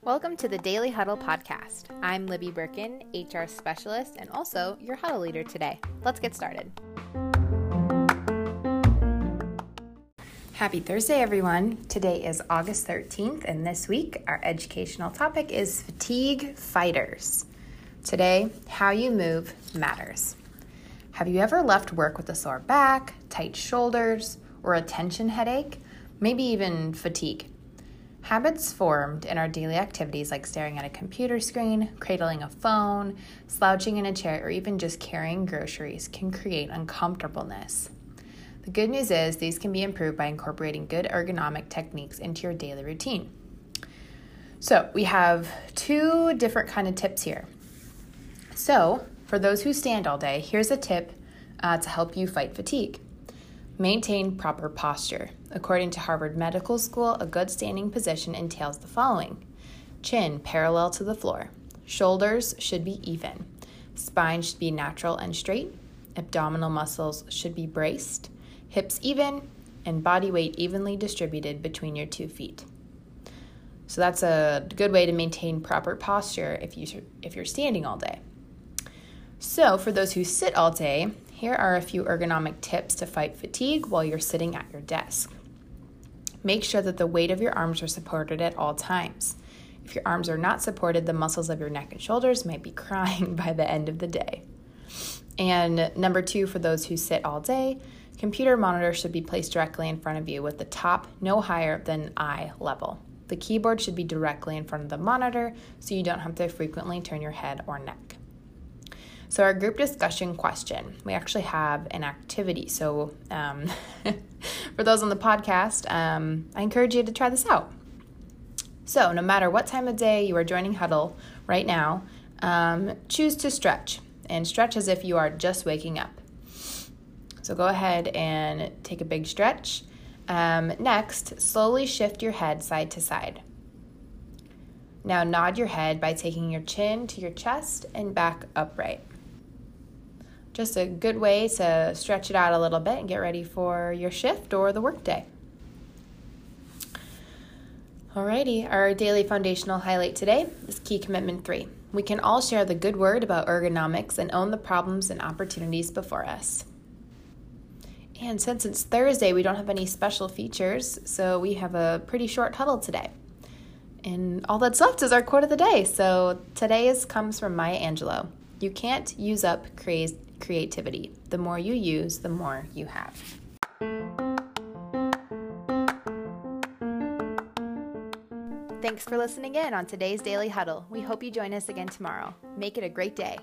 Welcome to the Daily Huddle podcast. I'm Libby Birkin, HR specialist, and also your huddle leader today. Let's get started. Happy Thursday, everyone. Today is August 13th, and this week our educational topic is fatigue fighters. Today, how you move matters. Have you ever left work with a sore back, tight shoulders, or a tension headache? Maybe even fatigue. Habits formed in our daily activities, like staring at a computer screen, cradling a phone, slouching in a chair, or even just carrying groceries, can create uncomfortableness. The good news is these can be improved by incorporating good ergonomic techniques into your daily routine. So, we have two different kind of tips here. So, for those who stand all day, here's a tip uh, to help you fight fatigue. Maintain proper posture. According to Harvard Medical School, a good standing position entails the following chin parallel to the floor, shoulders should be even, spine should be natural and straight, abdominal muscles should be braced, hips even, and body weight evenly distributed between your two feet. So that's a good way to maintain proper posture if you if you're standing all day. So, for those who sit all day, here are a few ergonomic tips to fight fatigue while you're sitting at your desk. Make sure that the weight of your arms are supported at all times. If your arms are not supported, the muscles of your neck and shoulders might be crying by the end of the day. And number two, for those who sit all day, computer monitor should be placed directly in front of you with the top no higher than eye level. The keyboard should be directly in front of the monitor so you don't have to frequently turn your head or neck. So, our group discussion question we actually have an activity. So, um, for those on the podcast, um, I encourage you to try this out. So, no matter what time of day you are joining Huddle right now, um, choose to stretch and stretch as if you are just waking up. So, go ahead and take a big stretch. Um, next, slowly shift your head side to side. Now, nod your head by taking your chin to your chest and back upright just a good way to stretch it out a little bit and get ready for your shift or the workday. Alrighty, our daily foundational highlight today is key commitment three. We can all share the good word about ergonomics and own the problems and opportunities before us. And since it's Thursday, we don't have any special features, so we have a pretty short huddle today. And all that's left is our quote of the day. So today's comes from Maya Angelou. You can't use up crazed creativity. The more you use, the more you have. Thanks for listening in on today's Daily Huddle. We hope you join us again tomorrow. Make it a great day.